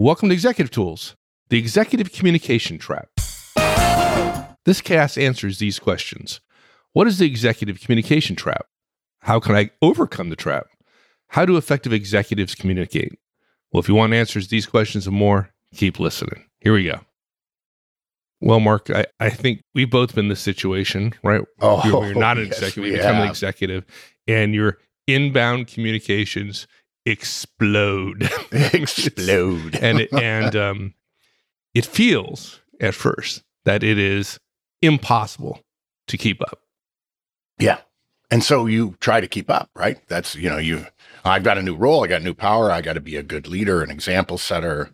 Welcome to Executive Tools, the executive communication trap. This cast answers these questions What is the executive communication trap? How can I overcome the trap? How do effective executives communicate? Well, if you want answers to these questions and more, keep listening. Here we go. Well, Mark, I, I think we've both been in this situation, right? Oh, you're, you're not an yes, executive, you become an executive, and your inbound communications explode. Explode. and it, and um, it feels at first that it is impossible to keep up. Yeah. And so you try to keep up, right? That's, you know, you, I've got a new role. I got new power. I got to be a good leader, an example setter.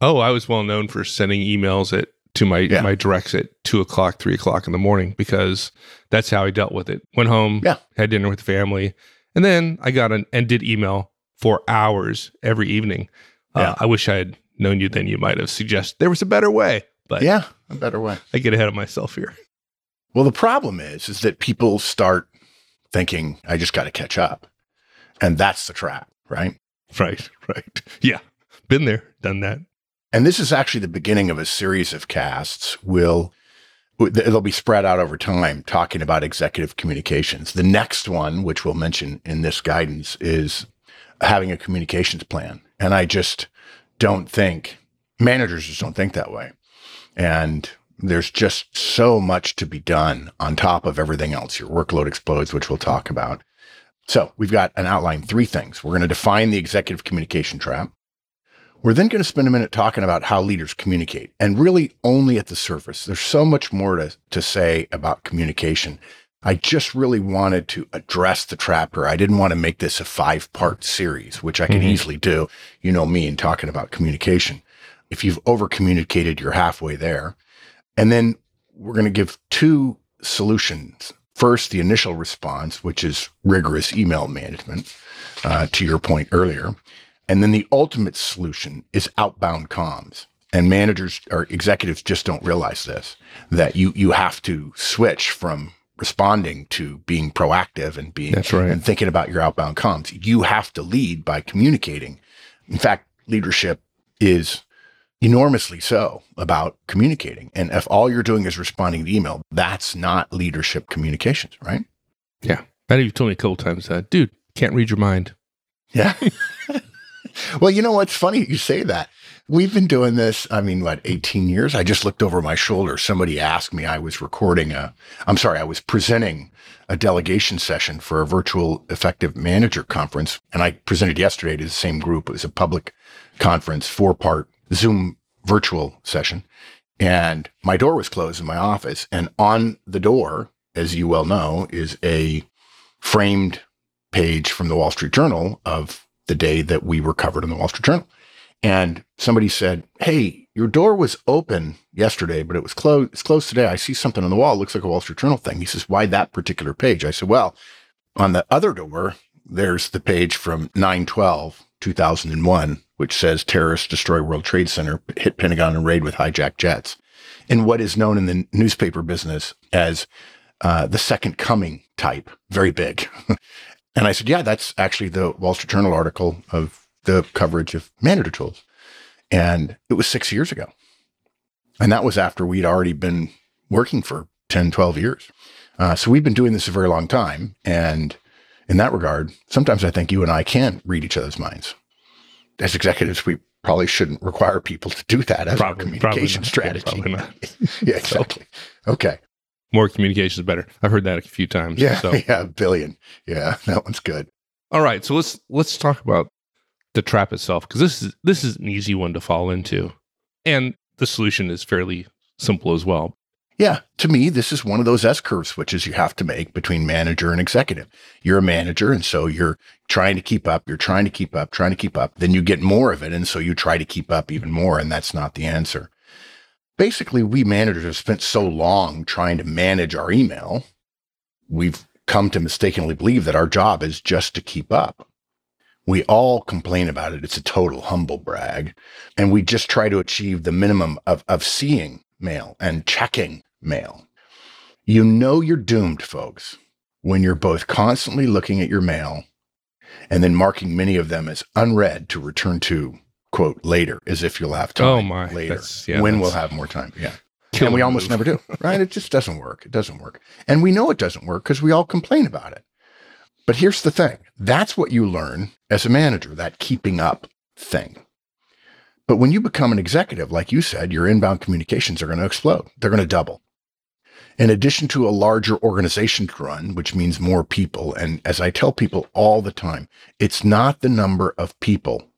Oh, I was well known for sending emails at to my Yeah. my directs at two o'clock, three o'clock in the morning because that's how I dealt with it. Went home, Yeah. had dinner with the family, and then I got an and did email for hours every evening. Yeah. Uh, I wish I had known you then. You might have suggested there was a better way, but yeah. A better way. I get ahead of myself here. Well, the problem is, is that people start thinking, I just got to catch up. And that's the trap, right? Right, right, yeah, been there, done that. And this is actually the beginning of a series of casts. Will it'll be spread out over time, talking about executive communications. The next one, which we'll mention in this guidance, is having a communications plan. And I just don't think managers just don't think that way. And there's just so much to be done on top of everything else. Your workload explodes, which we'll talk about. So we've got an outline, three things. We're going to define the executive communication trap. We're then going to spend a minute talking about how leaders communicate and really only at the surface. There's so much more to, to say about communication. I just really wanted to address the trapper. I didn't want to make this a five part series, which I can Mhm. easily do. You know me in talking about communication. If you've over communicated, you're halfway there. And then we're going to give two solutions. First, the initial response, which is rigorous email management, uh, to your point earlier. And then the ultimate solution is outbound comms. And managers or executives just don't realize this that you you have to switch from responding to being proactive and being That's right. and thinking about your outbound comms. You have to lead by communicating. In fact, leadership is enormously so about communicating. And if all you're doing is responding to email, that's not leadership communications, right? Yeah, I know you've told me a couple times that, dude, can't read your mind. Yeah. well, you know what's funny? You say that. We've been doing this, I mean, what, 18 years? I just looked over my shoulder. Somebody asked me, I was recording a, I'm sorry, I was presenting a delegation session for a virtual effective manager conference. And I presented yesterday to the same group. It was a public conference, four part Zoom virtual session. And my door was closed in my office. And on the door, as you well know, is a framed page from the Wall Street Journal of the day that we were covered in the Wall Street Journal. And somebody said, Hey, your door was open yesterday, but it was closed. It's closed today. I see something on the wall. It looks like a Wall Street Journal thing. He says, Why that particular page? I said, Well, on the other door, there's the page from 912, 2001, which says terrorists destroy World Trade Center, hit Pentagon and raid with hijacked jets. In what is known in the newspaper business as uh, the second coming type, very big. and I said, yeah, that's actually the Wall Street Journal article of the coverage of manager tools. And it was six years ago. And that was after we'd already been working for 10, 12 years. Uh, so we've been doing this a very long time. And in that regard, sometimes I think you and I can read each other's minds. As executives, we probably shouldn't require people to do that as our communication not. strategy. Yeah, yeah, exactly. Okay. More communication is better. I've heard that a few times. Yeah, So, yeah, billion. Yeah, that one's good. all right. So let's let's talk about the trap itself because this is this is an easy one to fall into, and the solution is fairly simple as well. Yeah, to me, this is one of those S curve switches you have to make between manager and executive. You're a manager, and so you're trying to keep up, you're trying to keep up, trying to keep up. Then you get more of it, and so you try to keep up even more, and that's not the answer. Basically, we managers have spent so long trying to manage our email, we've come to mistakenly believe that our job is just to keep up. We all complain about it. It's a total humble brag. And we just try to achieve the minimum of, of seeing mail and checking mail. You know you're doomed, folks, when you're both constantly looking at your mail and then marking many of them as unread to return to quote later as if you'll have time Oh, my. later yeah, when we'll have more time yeah and we almost never do right it just doesn't work it doesn't work and we know it doesn't work because we all complain about it but here's the thing that's what you learn as a manager that keeping up thing but when you become an executive like you said your inbound communications are going to explode they're going to double in addition to a larger organization to run, which means more people. And as I tell people all the time, it's not the number of people,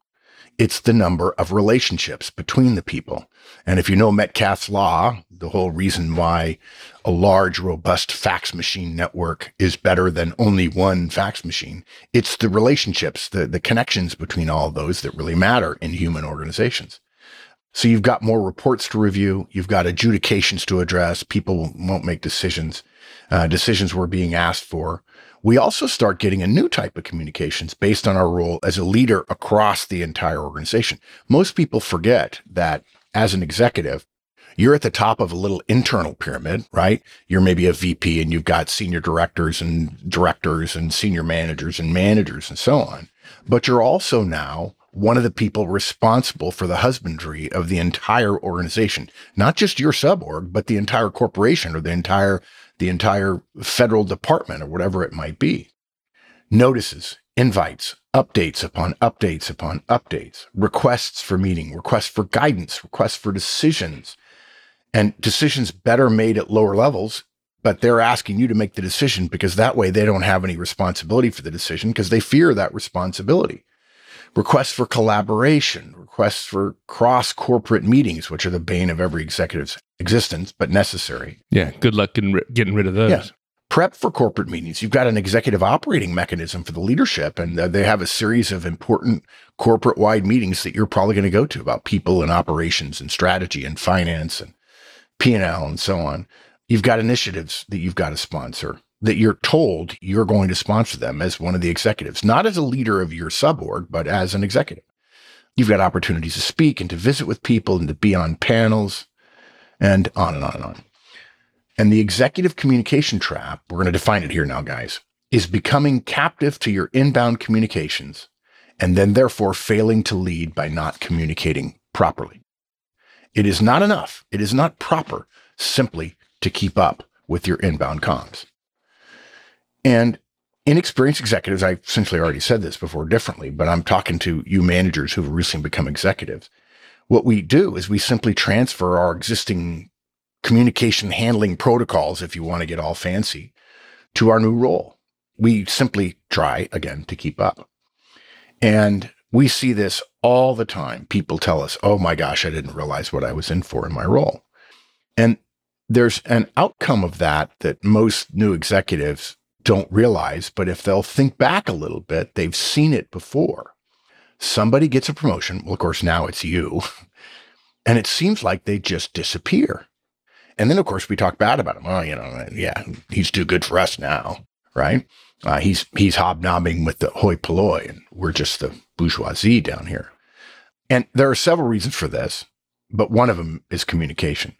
it's the number of relationships between the people. And if you know Metcalfe's law, the whole reason why a large, robust fax machine network is better than only one fax machine, it's the relationships, the, the connections between all those that really matter in human organizations. So you've got more reports to review. You've got adjudications to address. People won't make decisions. Uh, decisions were being asked for. We also start getting a new type of communications based on our role as a leader across the entire organization. Most people forget that as an executive, you're at the top of a little internal pyramid, right? You're maybe a VP and you've got senior directors and directors and senior managers and managers and so on. But you're also now one of the people responsible for the husbandry of the entire organization, not just your suborg, but the entire corporation or the entire the entire federal department or whatever it might be. Notices, invites, updates upon updates upon updates, requests for meeting, requests for guidance, requests for decisions, and decisions better made at lower levels. But they're asking you to make the decision because that way they don't have any responsibility for the decision because they fear that responsibility requests for collaboration, requests for cross corporate meetings, which are the bane of every executive's existence, but necessary. Yeah. Good luck getting, getting rid of those. Yeah. Prep for corporate meetings. You've got an executive operating mechanism for the leadership, and uh, they have a series of important corporate wide meetings that you're probably going to go to about people and operations and strategy and finance and P&L and so on. You've got initiatives that you've got to sponsor that you're told you're going to sponsor them as one of the executives, not as a leader of your suborg, but as an executive. You've got opportunities to speak and to visit with people and to be on panels and on and on and on. And the executive communication trap, we're going to define it here now, guys, is becoming captive to your inbound communications and then therefore failing to lead by not communicating properly. It is not enough. It is not proper simply to keep up with your inbound comms. And inexperienced executives, I essentially already said this before differently, but I'm talking to you managers who've recently become executives. What we do is we simply transfer our existing communication handling protocols, if you want to get all fancy, to our new role. We simply try again to keep up. And we see this all the time. People tell us, oh my gosh, I didn't realize what I was in for in my role. And there's an outcome of that that most new executives don't realize, but if they'll think back a little bit, they've seen it before. Somebody gets a promotion. Well, of course, now it's you. And it seems like they just disappear. And then, of course, we talk bad about him. Oh, you know, yeah, he's too good for us now, right? Uh, he's he's hobnobbing with the hoi polloi, and we're just the bourgeoisie down here. And there are several reasons for this, but one of them is communication.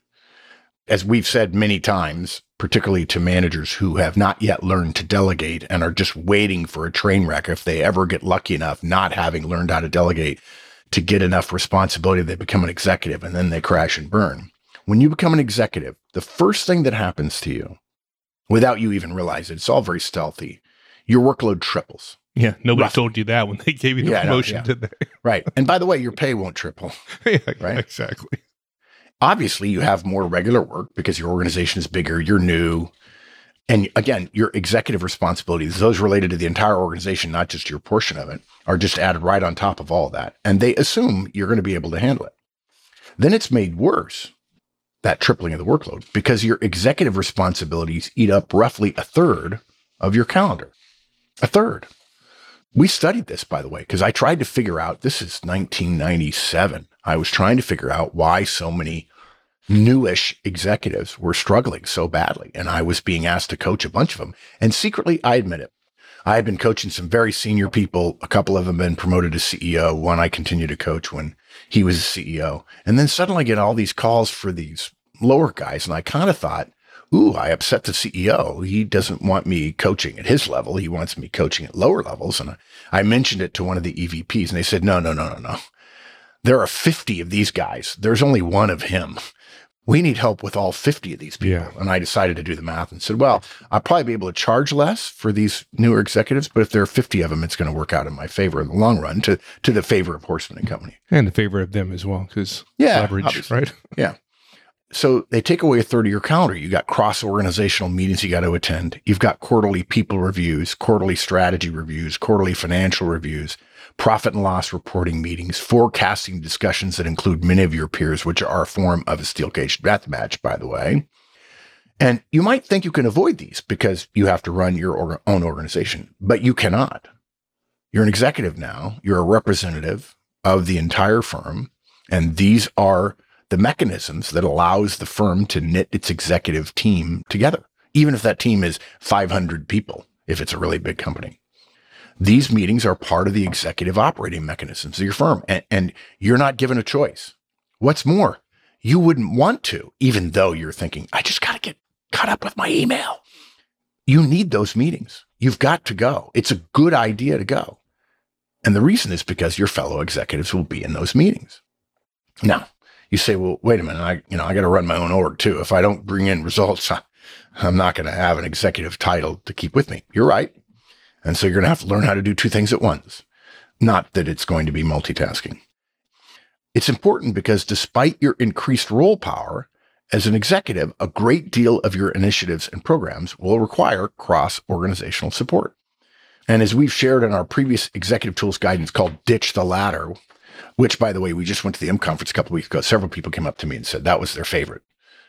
As we've said many times, particularly to managers who have not yet learned to delegate and are just waiting for a train wreck, if they ever get lucky enough, not having learned how to delegate, to get enough responsibility, they become an executive and then they crash and burn. When you become an executive, the first thing that happens to you, without you even realizing it, it's all very stealthy, your workload triples. Yeah. Nobody Rough. told you that when they gave you the Yeah, promotion, yeah. did they? Right. And by the way, your pay won't triple. yeah, Right. Exactly. Obviously, you have more regular work because your organization is bigger, you're new. And again, your executive responsibilities, those related to the entire organization, not just your portion of it, are just added right on top of all that. And they assume you're going to be able to handle it. Then it's made worse, that tripling of the workload, because your executive responsibilities eat up roughly a third of your calendar. A third. We studied this, by the way, because I tried to figure out this is 1997. I was trying to figure out why so many newish executives were struggling so badly. And I was being asked to coach a bunch of them. And secretly, I admit it. I had been coaching some very senior people. A couple of them been promoted to CEO. One I continued to coach when he was a CEO. And then suddenly I get all these calls for these lower guys. And I kind of thought, ooh, I upset the CEO. He doesn't want me coaching at his level. He wants me coaching at lower levels. And I mentioned it to one of the EVPs and they said, no, no, no, no, no. there are 50 of these guys. There's only one of him. We need help with all 50 of these people. Yeah. And I decided to do the math and said, well, I'll probably be able to charge less for these newer executives, but if there are 50 of them, it's going to work out in my favor in the long run to, to the favor of Horstman and Company. And the favor of them as well, because Yeah, leverage, obviously. right? Yeah. So they take away a third of your calendar. You got cross organizational meetings you got to attend. You've got quarterly people reviews, quarterly strategy reviews, quarterly financial reviews, profit and loss reporting meetings, forecasting discussions that include many of your peers, which are a form of a steel cage death match, by the way. And you might think you can avoid these because you have to run your own organization, but you cannot. You're an executive now. You're a representative of the entire firm. And these are the mechanisms that allows the firm to knit its executive team together, even if that team is 500 people, if it's a really big company. These meetings are part of the executive operating mechanisms of your firm, and, and you're not given a choice. What's more, you wouldn't want to, even though you're thinking, I just got to get caught up with my email. You need those meetings. You've got to go. It's a good idea to go. And the reason is because your fellow executives will be in those meetings. Now, you say, well, wait a minute, I, you know, I got to run my own org too. If I don't bring in results, I, I'm not going to have an executive title to keep with me. You're right. And so you're going to have to learn how to do two things at once. Not that it's going to be multitasking. It's important because despite your increased role power as an executive, a great deal of your initiatives and programs will require cross organizational support. And as we've shared in our previous executive tools guidance called Ditch the Ladder, which by the way, we just went to the M conference a couple weeks ago. Several people came up to me and said that was their favorite.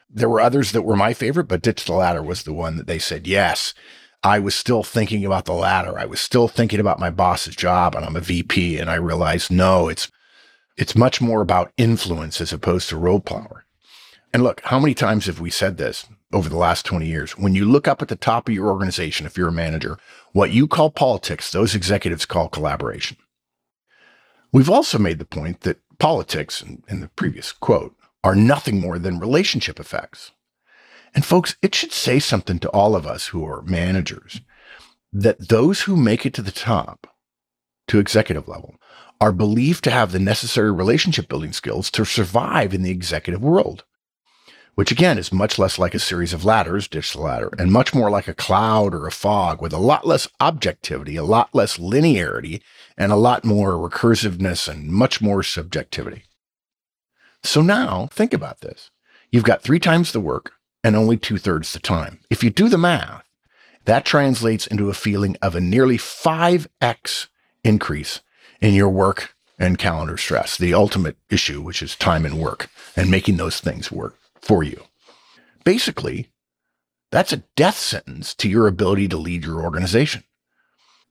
There were others that were my favorite, but Ditch the Ladder was the one that they said, yes, I was still thinking about the ladder. I was still thinking about my boss's job and I'm a VP. And I realized, no, it's, it's much more about influence as opposed to role power. And look, how many times have we said this over the last 20 years? When you look up at the top of your organization, if you're a manager, what you call politics, those executives call collaboration. We've also made the point that politics, in, in the previous quote, are nothing more than relationship effects. And folks, it should say something to all of us who are managers that those who make it to the top, to executive level, are believed to have the necessary relationship building skills to survive in the executive world, which again is much less like a series of ladders, ditch the ladder, and much more like a cloud or a fog with a lot less objectivity, a lot less linearity, and a lot more recursiveness and much more subjectivity. So now think about this. You've got three times the work and only two thirds the time. If you do the math, that translates into a feeling of a nearly 5x increase in your work and calendar stress, the ultimate issue, which is time and work and making those things work for you. Basically, that's a death sentence to your ability to lead your organization.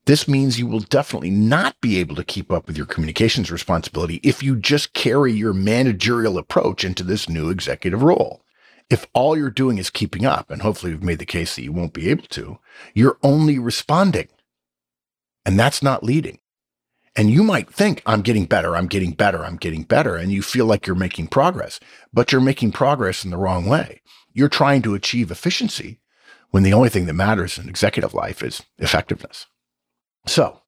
This means you will definitely not be able to keep up with your communications responsibility if you just carry your managerial approach into this new executive role. If all you're doing is keeping up, and hopefully we've made the case that you won't be able to, you're only responding. And that's not leading. And you might think, I'm getting better, I'm getting better, I'm getting better. And you feel like you're making progress, but you're making progress in the wrong way. You're trying to achieve efficiency when the only thing that matters in executive life is effectiveness. So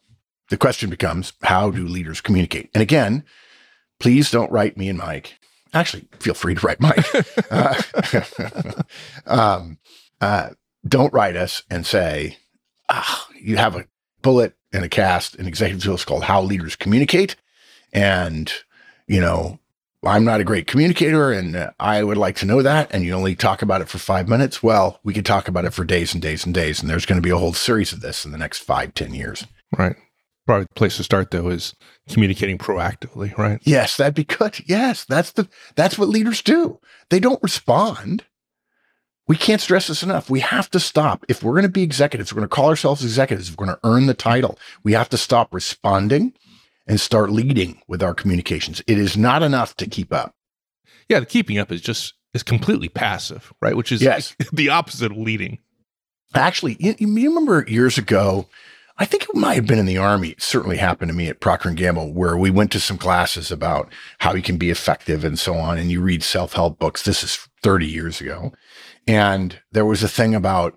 the question becomes how do leaders communicate? And again, please don't write me and Mike. Actually, feel free to write Mike. uh, um, uh, don't write us and say, ah, you have a bullet and a cast in executive tools called How Leaders Communicate. And, you know, I'm not a great communicator and uh, I would like to know that. And you only talk about it for five minutes. Well, we could talk about it for days and days and days. And there's going to be a whole series of this in the next five, ten years. Right. Probably the place to start though is communicating proactively, right? Yes, that'd be good. Yes, that's the that's what leaders do. They don't respond. We can't stress this enough. We have to stop. If we're going to be executives, we're going to call ourselves executives, if we're going to earn the title, we have to stop responding and start leading with our communications. It is not enough to keep up. Yeah, the keeping up is just is completely passive, right? Which is Yes. the opposite of leading. Actually, you, you remember years ago, I think it might have been in the army. It certainly happened to me at Procter and Gamble, where we went to some classes about how you can be effective and so on. And you read self-help books. This is 30 years ago. And there was a thing about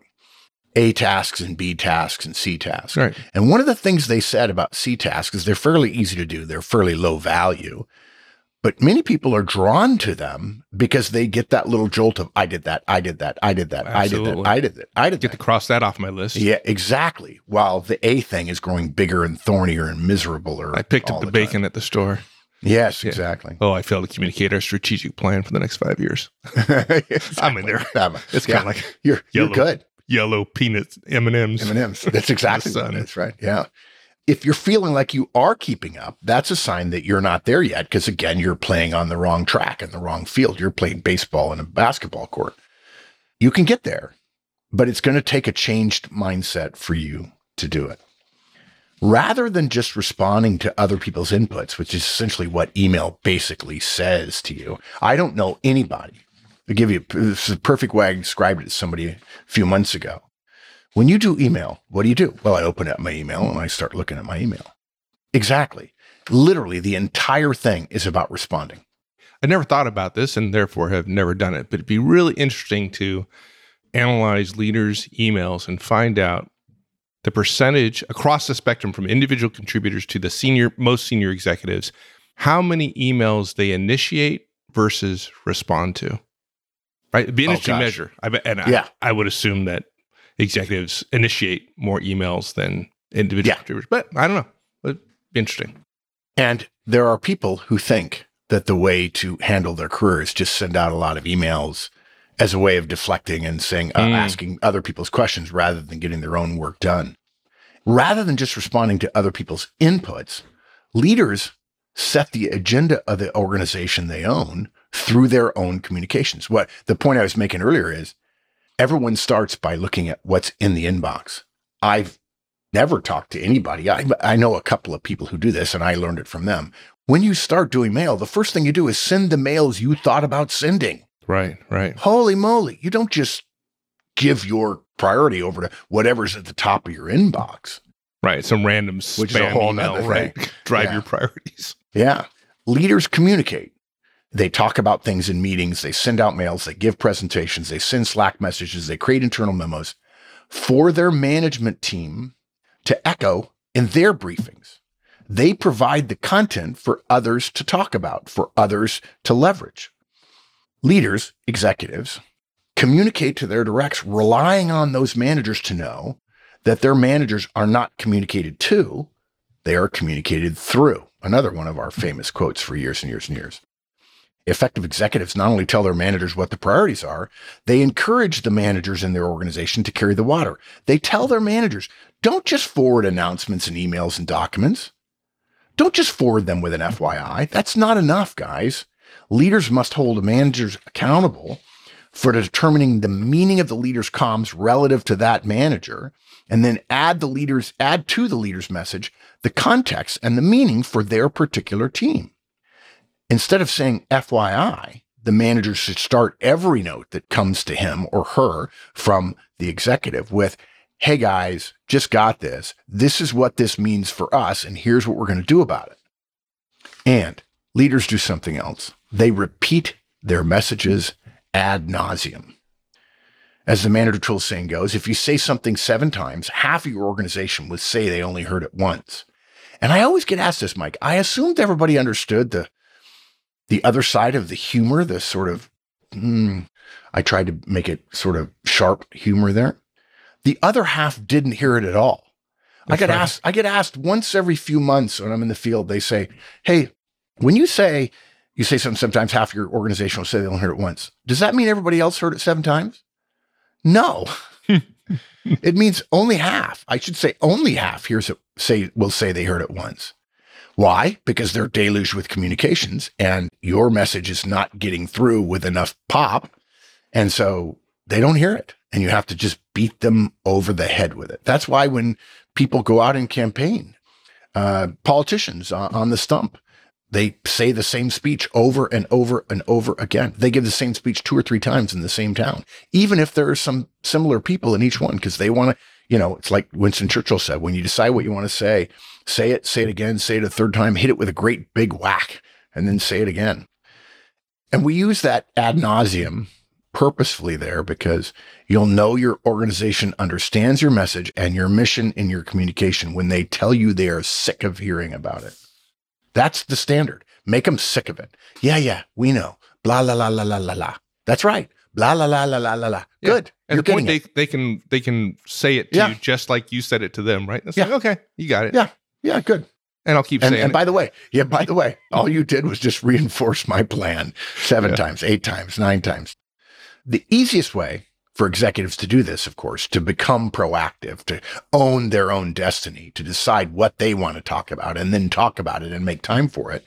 A tasks and B tasks and C tasks. Right. And one of the things they said about C tasks is they're fairly easy to do. They're fairly low value, But many people are drawn to them because they get that little jolt of, I did that, I did that, I did that, Absolutely. I did that, I did that, I did Get that. to cross that off my list. Yeah, exactly. While the A thing is growing bigger and thornier and miserable. I picked up the, bacon at the store. Yes, Yeah. exactly. Oh, I failed to communicate our strategic plan for the next five years. I'm in there. Um, It's yeah, kind of like you're you're yellow good. yellow peanuts, M and M's. M&Ms. That's exactly The what it is, right? Yeah. If you're feeling like you are keeping up, that's a sign that you're not there yet. Because again, you're playing on the wrong track in the wrong field. You're playing baseball in a basketball court. You can get there, but it's going to take a changed mindset for you to do it. Rather than just responding to other people's inputs, which is essentially what email basically says to you, I don't know anybody. I'll give you this is the perfect way I described it to somebody a few months ago. When you do email, what do you do? Well, I open up my email and I start looking at my email. Exactly. Literally, the entire thing is about responding. I never thought about this and therefore have never done it, but it'd be really interesting to analyze leaders' emails and find out the percentage across the spectrum from individual contributors to the senior most senior executives, how many emails they initiate versus respond to. Right? It'd be an Oh, interesting gosh. measure. I bet and Yeah. I, I would assume that executives initiate more emails than individual Yeah. contributors. But I don't know. It'd be interesting. And there are people who think that the way to handle their career is just send out a lot of emails as a way of deflecting and saying, uh, Mm. asking other people's questions rather than getting their own work done. Rather than just responding to other people's inputs, leaders set the agenda of the organization they own through their own communications. What the point I was making earlier is everyone starts by looking at what's in the inbox. I've never talked to anybody. I, I know a couple of people who do this and I learned it from them. When you start doing mail, the first thing you do is send the mails you thought about sending. Right, right. Holy moly. You don't just give your priority over to whatever's at the top of your inbox. Right. Some random Which is a whole email, nother right? Drive Yeah. your priorities. Yeah. Leaders communicate. They talk about things in meetings. They send out mails. They give presentations. They send Slack messages. They create internal memos for their management team to echo in their briefings. They provide the content for others to talk about, for others to leverage. Leaders, executives, communicate to their directs, relying on those managers to know that their managers are not communicated to, they are communicated through. Another one of our famous quotes for years and years and years. Effective executives not only tell their managers what the priorities are, they encourage the managers in their organization to carry the water. They tell their managers, don't just forward announcements and emails and documents. Don't just forward them with an FYI. That's not enough, guys. Leaders must hold managers accountable for determining the meaning of the leader's comms relative to that manager and then add the leaders add to the leader's message the context and the meaning for their particular team instead of saying fyi the manager should start every note that comes to him or her from the executive with hey guys just got this this is what this means for us and here's what we're going to do about it and leaders do something else they repeat their messages ad nauseum as the manager tool saying goes, if you say something seven times, half of your organization would say they only heard it once. And I always get asked this, Mike. I assumed everybody understood the the other side of the humor, the sort of hmm, I tried to make it sort of sharp humor there. The other half didn't hear it at all. I get right. asked, I get asked once every few months when I'm in the field, they say, Hey, when you say you say something sometimes half your organization will say they only heard it once. Does that mean everybody else heard it seven times? No. it means only half. I should say only half hears it say will say they heard it once. Why? Because they're deluged with communications and your message is not getting through with enough pop. And so they don't hear it. And you have to just beat them over the head with it. That's why when people go out and campaign, uh, politicians on, on the stump, they say the same speech over and over and over again. They give the same speech two or three times in the same town, even if there are some similar people in each one, because they want to, you know, it's like Winston Churchill said when you decide what you want to say, say it, say it again, say it a third time, hit it with a great big whack, and then say it again. And we use that ad nauseum purposefully there because you'll know your organization understands your message and your mission in your communication when they tell you they are sick of hearing about it. That's the standard. Make them sick of it. Yeah, yeah, we know. Blah la la la la la la. That's right. Blah la la la la la la. Yeah. Good. At You're the point they, it. they can they can say it to Yeah. you just like you said it to them, right? It's Yeah. like, okay, you got it. Yeah. Yeah, good. And I'll keep And, saying and it. by the way, yeah, by the way, all you did was just reinforce my plan seven Yeah. times, eight times, nine times. The easiest way for executives to do this, of course, to become proactive, to own their own destiny, to decide what they want to talk about and then talk about it and make time for it.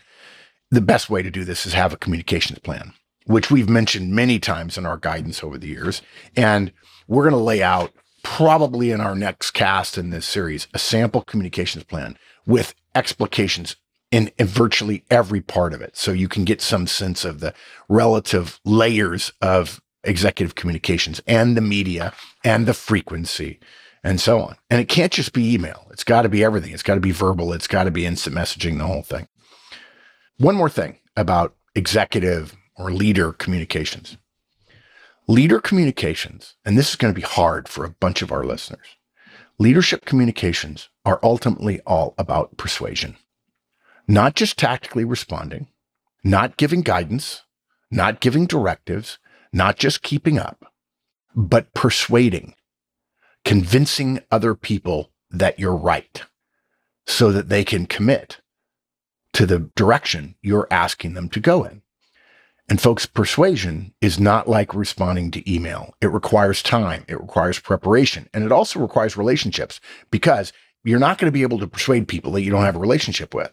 The best way to do this is have a communications plan, which we've mentioned many times in our guidance over the years. And we're going to lay out probably in our next cast in this series a sample communications plan with explications in, in virtually every part of it. So you can get some sense of the relative layers of executive communications and the media and the frequency and so on. And it can't just be email. It's got to be everything. It's got to be verbal. It's got to be instant messaging, the whole thing. One more thing about executive or leader communications. Leader communications, and this is going to be hard for a bunch of our listeners. Leadership communications are ultimately all about persuasion, not just tactically responding, not giving guidance, not giving directives, not just keeping up, but persuading, convincing other people that you're right so that they can commit to the direction you're asking them to go in. And folks, persuasion is not like responding to email. It requires time, it requires preparation, and it also requires relationships because you're not going to be able to persuade people that you don't have a relationship with.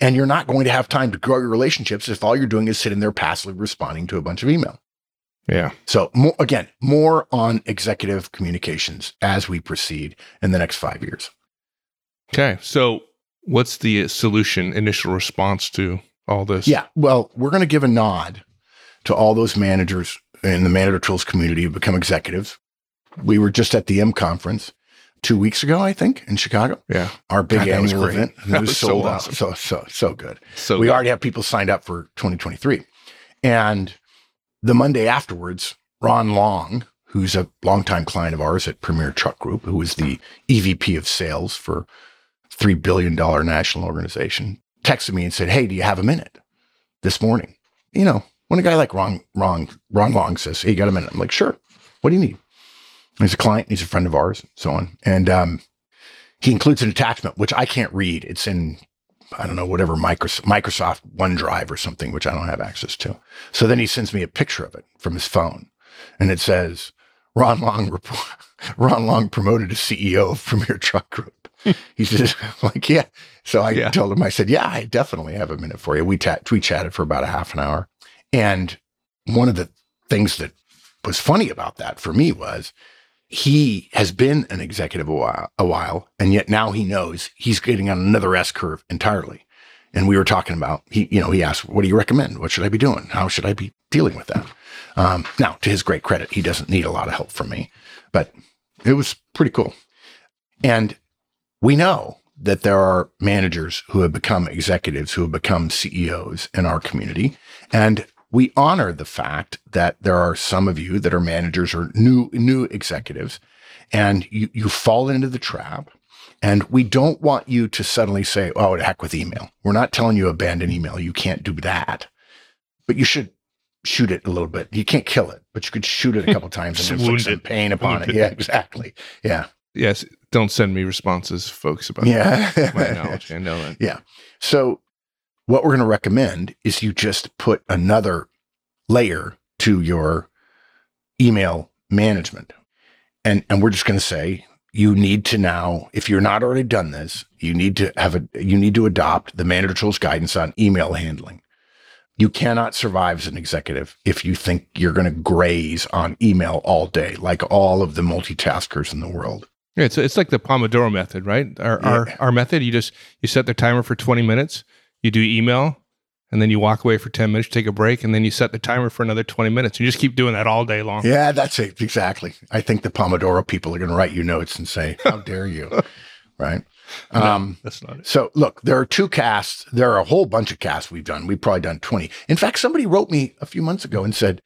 And you're not going to have time to grow your relationships if all you're doing is sitting there passively responding to a bunch of email. yeah. So, more, again, more on executive communications as we proceed in the next five years. Okay. So what's the solution, initial response to all this? Yeah. Well, we're going to give a nod to all those managers in the Manager Tools community who become executives. We were just at the M conference two weeks ago, I think, in Chicago. Yeah. Our big God, annual event. And it was, was so sold awesome. out. So, so, so good. So we good. already have people signed up for 2023. And the Monday afterwards, Ron Long, who's a longtime client of ours at Premier Truck Group, who is the EVP of sales for $3 billion national organization, texted me and said, Hey, do you have a minute this morning? You know, when a guy like Ron, Ron, Ron Long says, Hey, you got a minute? I'm like, Sure. What do you need? He's a client, he's a friend of ours, so on. And um, he includes an attachment, which I can't read. It's in I don't know, whatever Microsoft, OneDrive or something, which I don't have access to. So then he sends me a picture of it from his phone, and it says, "Ron Long, Ron Long promoted to CEO of Premier Truck Group." he says, "Like, yeah." So I Yeah. told him, I said, "Yeah, I definitely have a minute for you." We ta- we chatted for about a half an hour, and one of the things that was funny about that for me was he has been an executive a while, a while, and yet now he knows he's getting on another S curve entirely. And we were talking about he, you know, he asked, "What do you recommend? What should I be doing? How should I be dealing with that?" Um, now, to his great credit, he doesn't need a lot of help from me, but it was pretty cool. And we know that there are managers who have become executives, who have become CEOs in our community, and we honor the fact that there are some of you that are managers or new new executives, and you you fall into the trap. And we don't want you to suddenly say, "Oh, to heck with email." We're not telling you abandon email. You can't do that, but you should shoot it a little bit. You can't kill it, but you could shoot it a couple times and inflict some pain upon it. Yeah, exactly. Yeah, Yes. Don't send me responses, folks, about yeah. my knowledge. I know that. Yeah. So, what we're going to recommend is you just put another layer to your email management. And, and we're just going to say you need to now, if you're not already done this, you need to have a, you need to adopt the manager tools guidance on email handling. You cannot survive as an executive if you think you're going to graze on email all day, like all of the multitaskers in the world. Yeah, it's it's like the Pomodoro method, right? Our our Yeah. our method. You just you set the timer for twenty minutes. You do email, and then you walk away for ten minutes, take a break, and then you set the timer for another twenty minutes. You just keep doing that all day long. Yeah, that's it. Exactly. I think the Pomodoro people are going to write you notes and say, How dare you? Right. Um, That's not it. so look, there are two casts. There are a whole bunch of casts we've done. We've probably done 20. In fact, somebody wrote me a few months ago and said,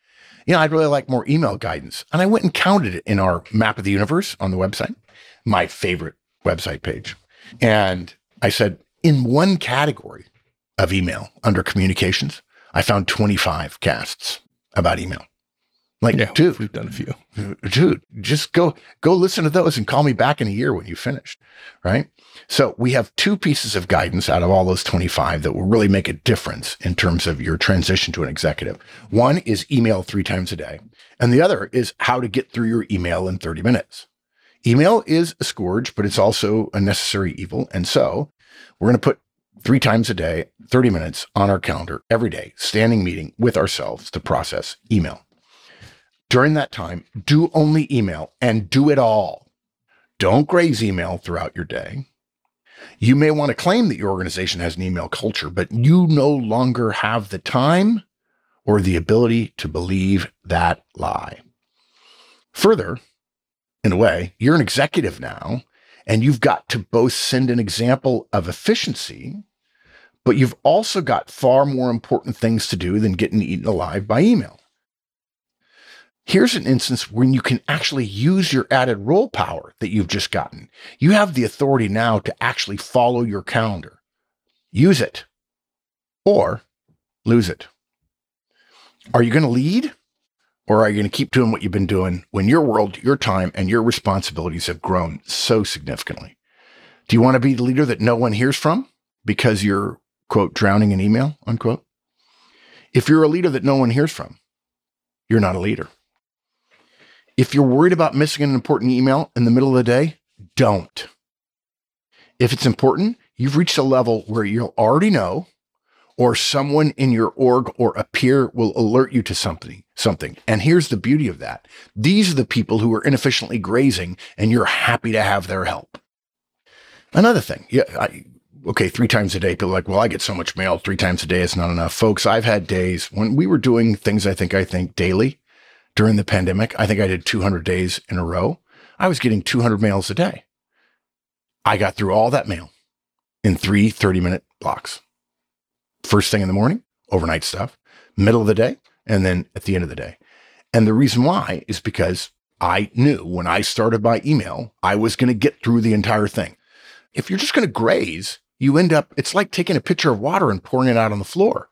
you know, I'd really like more email guidance. And I went and counted it in our map of the universe on the website, my favorite website page. And I said, in one category, of email under communications. I found 25 casts about email. Like, Yeah, dude, we've done a few. dude, just go go listen to those and call me back in a year when you finished, right? So we have two pieces of guidance out of all those 25 that will really make a difference in terms of your transition to an executive. One is email three times a day, and the other is how to get through your email in 30 minutes. Email is a scourge, but it's also a necessary evil. And so we're going to put three times a day, 30 minutes on our calendar every day, standing meeting with ourselves to process email. During that time, do only email and do it all. Don't graze email throughout your day. You may want to claim that your organization has an email culture, but you no longer have the time or the ability to believe that lie. Further, in a way, you're an executive now, and you've got to both send an example of efficiency, but you've also got far more important things to do than getting eaten alive by email. Here's an instance when you can actually use your added role power that you've just gotten. You have the authority now to actually follow your calendar. Use it or lose it. Are you going to lead or are you going to keep doing what you've been doing when your world, your time, and your responsibilities have grown so significantly? Do you want to be the leader that no one hears from because you're, quote, drowning in email, unquote? If you're a leader that no one hears from, you're not a leader. If you're worried about missing an important email in the middle of the day, don't. If it's important, you've reached a level where you'll already know, or someone in your org or a peer will alert you to something. Something. And here's the beauty of that. These are the people who are inefficiently grazing, and you're happy to have their help. Another thing, yeah, I, okay, three times a day. People are like, well, I get so much mail. Three times a day is not enough, folks. I've had days when we were doing things. I think I think daily during the pandemic. I think I did 200 days in a row. I was getting 200 mails a day. I got through all that mail in three 30 minute blocks. First thing in the morning, overnight stuff, middle of the day, and then at the end of the day. And the reason why is because I knew when I started my email, I was going to get through the entire thing. If you're just going to graze, you end up, it's like taking a pitcher of water and pouring it out on the floor.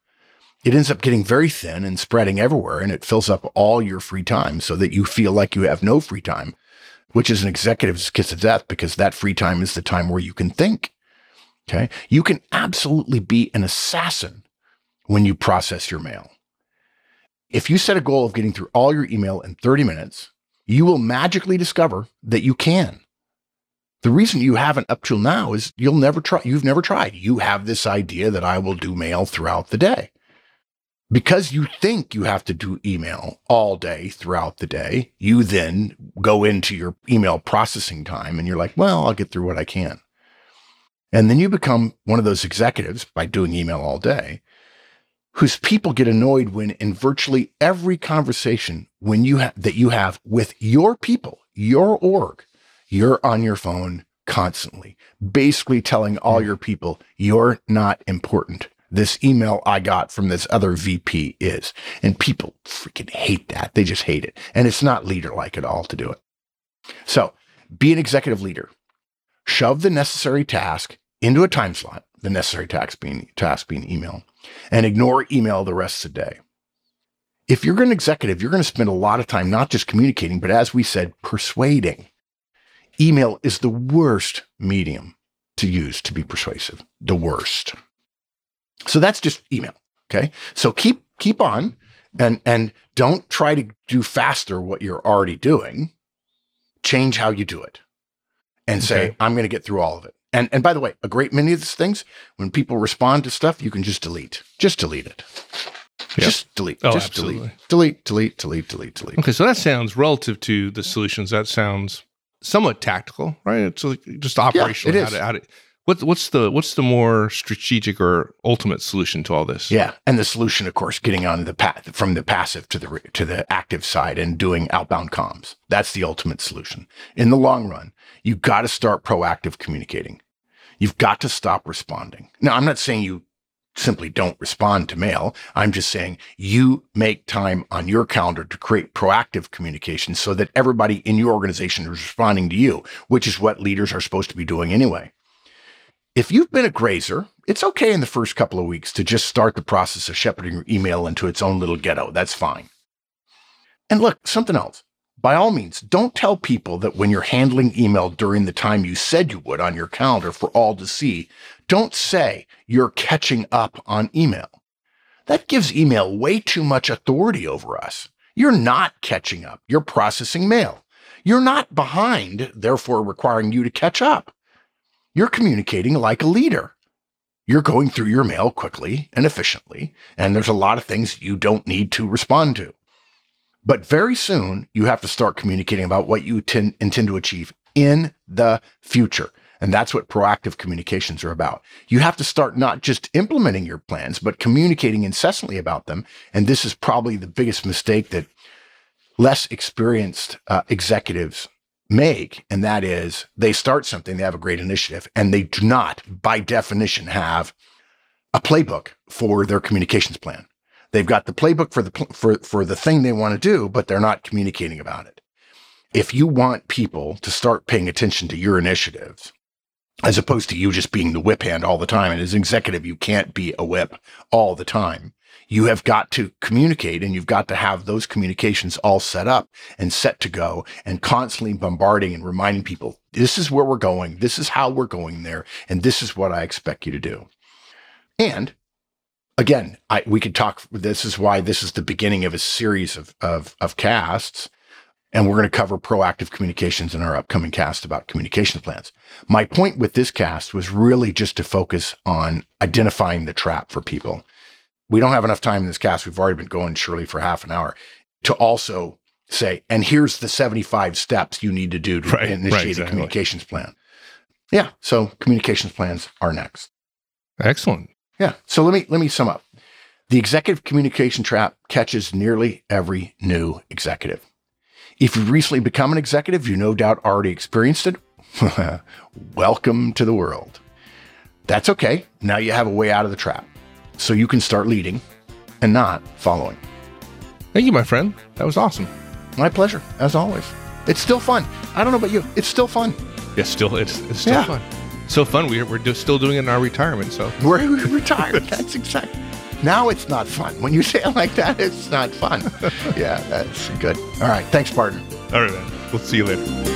It ends up getting very thin and spreading everywhere, and it fills up all your free time so that you feel like you have no free time, which is an executive's kiss of death because that free time is the time where you can think. Okay. You can absolutely be an assassin when you process your mail. If you set a goal of getting through all your email in 30 minutes, you will magically discover that you can. The reason you haven't up till now is you'll never try. You've never tried. You have this idea that I will do mail throughout the day. Because you think you have to do email all day throughout the day, you then go into your email processing time and you're like, well, I'll get through what I can. And then you become one of those executives by doing email all day whose people get annoyed when in virtually every conversation when you ha- that you have with your people, your org, you're on your phone constantly, basically telling all hmm. your people you're not important. This email I got from this other VP is. And people freaking hate that. They just hate it. And it's not leader like at all to do it. So be an executive leader. Shove the necessary task into a time slot, the necessary task being task being email, and ignore email the rest of the day. If you're an executive, you're going to spend a lot of time not just communicating, but as we said, persuading. Email is the worst medium to use to be persuasive. The worst. So that's just email. Okay. So keep keep on and and don't try to do faster what you're already doing. Change how you do it. And say, I'm going to get through all of it. And and by the way, a great many of these things, when people respond to stuff, you can just delete. Just delete it. Yep. Just delete. Oh, just absolutely. delete. Delete, delete, delete, delete, delete. Okay, so that sounds relative to the solutions. That sounds somewhat tactical, right? It's like just operational. it how is. to, how to, what's what's the what's the more strategic or ultimate solution to all this? Yeah, and the solution, of course, getting on the path from the passive to the to the active side and doing outbound comms. That's the ultimate solution. In the long run, you've got to start proactive communicating. You've got to stop responding. Now, I'm not saying you simply don't respond to mail. I'm just saying you make time on your calendar to create proactive communication so that everybody in your organization is responding to you, which is what leaders are supposed to be doing anyway. If you've been a grazer, it's okay in the first couple of weeks to just start the process of shepherding your email into its own little ghetto. That's fine. And look, something else. By all means, don't tell people that when you're handling email during the time you said you would on your calendar for all to see, don't say you're catching up on email. That gives email way too much authority over us. You're not catching up. You're processing mail. You're not behind, therefore requiring you to catch up. You're communicating like a leader. You're going through your mail quickly and efficiently, and there's a lot of things you don't need to respond to. But very soon, you have to start communicating about what you t- intend to achieve in the future. And that's what proactive communications are about. You have to start not just implementing your plans, but communicating incessantly about them. And this is probably the biggest mistake that less experienced uh, executives make, and that is they start something, they have a great initiative, and they do not, by definition, have a playbook for their communications plan. They've got the playbook for the for for the thing they want to do, but they're not communicating about it. If you want people to start paying attention to your initiatives, as opposed to you just being the whip hand all the time, and as an executive, you can't be a whip all the time you have got to communicate and you've got to have those communications all set up and set to go and constantly bombarding and reminding people this is where we're going, this is how we're going there, and this is what I expect you to do. And again, I, we could talk. This is why this is the beginning of a series of, of, of casts. And we're going to cover proactive communications in our upcoming cast about communication plans. My point with this cast was really just to focus on identifying the trap for people we don't have enough time in this cast. We've already been going surely for half an hour to also say, and here's the 75 steps you need to do to right, initiate right, exactly. a communications plan. Yeah. So communications plans are next. Excellent. Yeah. So let me let me sum up. The executive communication trap catches nearly every new executive. If you've recently become an executive, you no doubt already experienced it. Welcome to the world. That's okay. Now you have a way out of the trap so you can start leading and not following. Thank you, my friend. That was awesome. My pleasure, as always. It's still fun. I don't know about you. It's still fun. It's still it's, it's still yeah. fun. So fun. We're we're do, still doing it in our retirement. So we're retired. that's exactly. Now it's not fun. When you say it like that, it's not fun. yeah, that's good. All right. Thanks, Barton. All right, man. We'll see you later.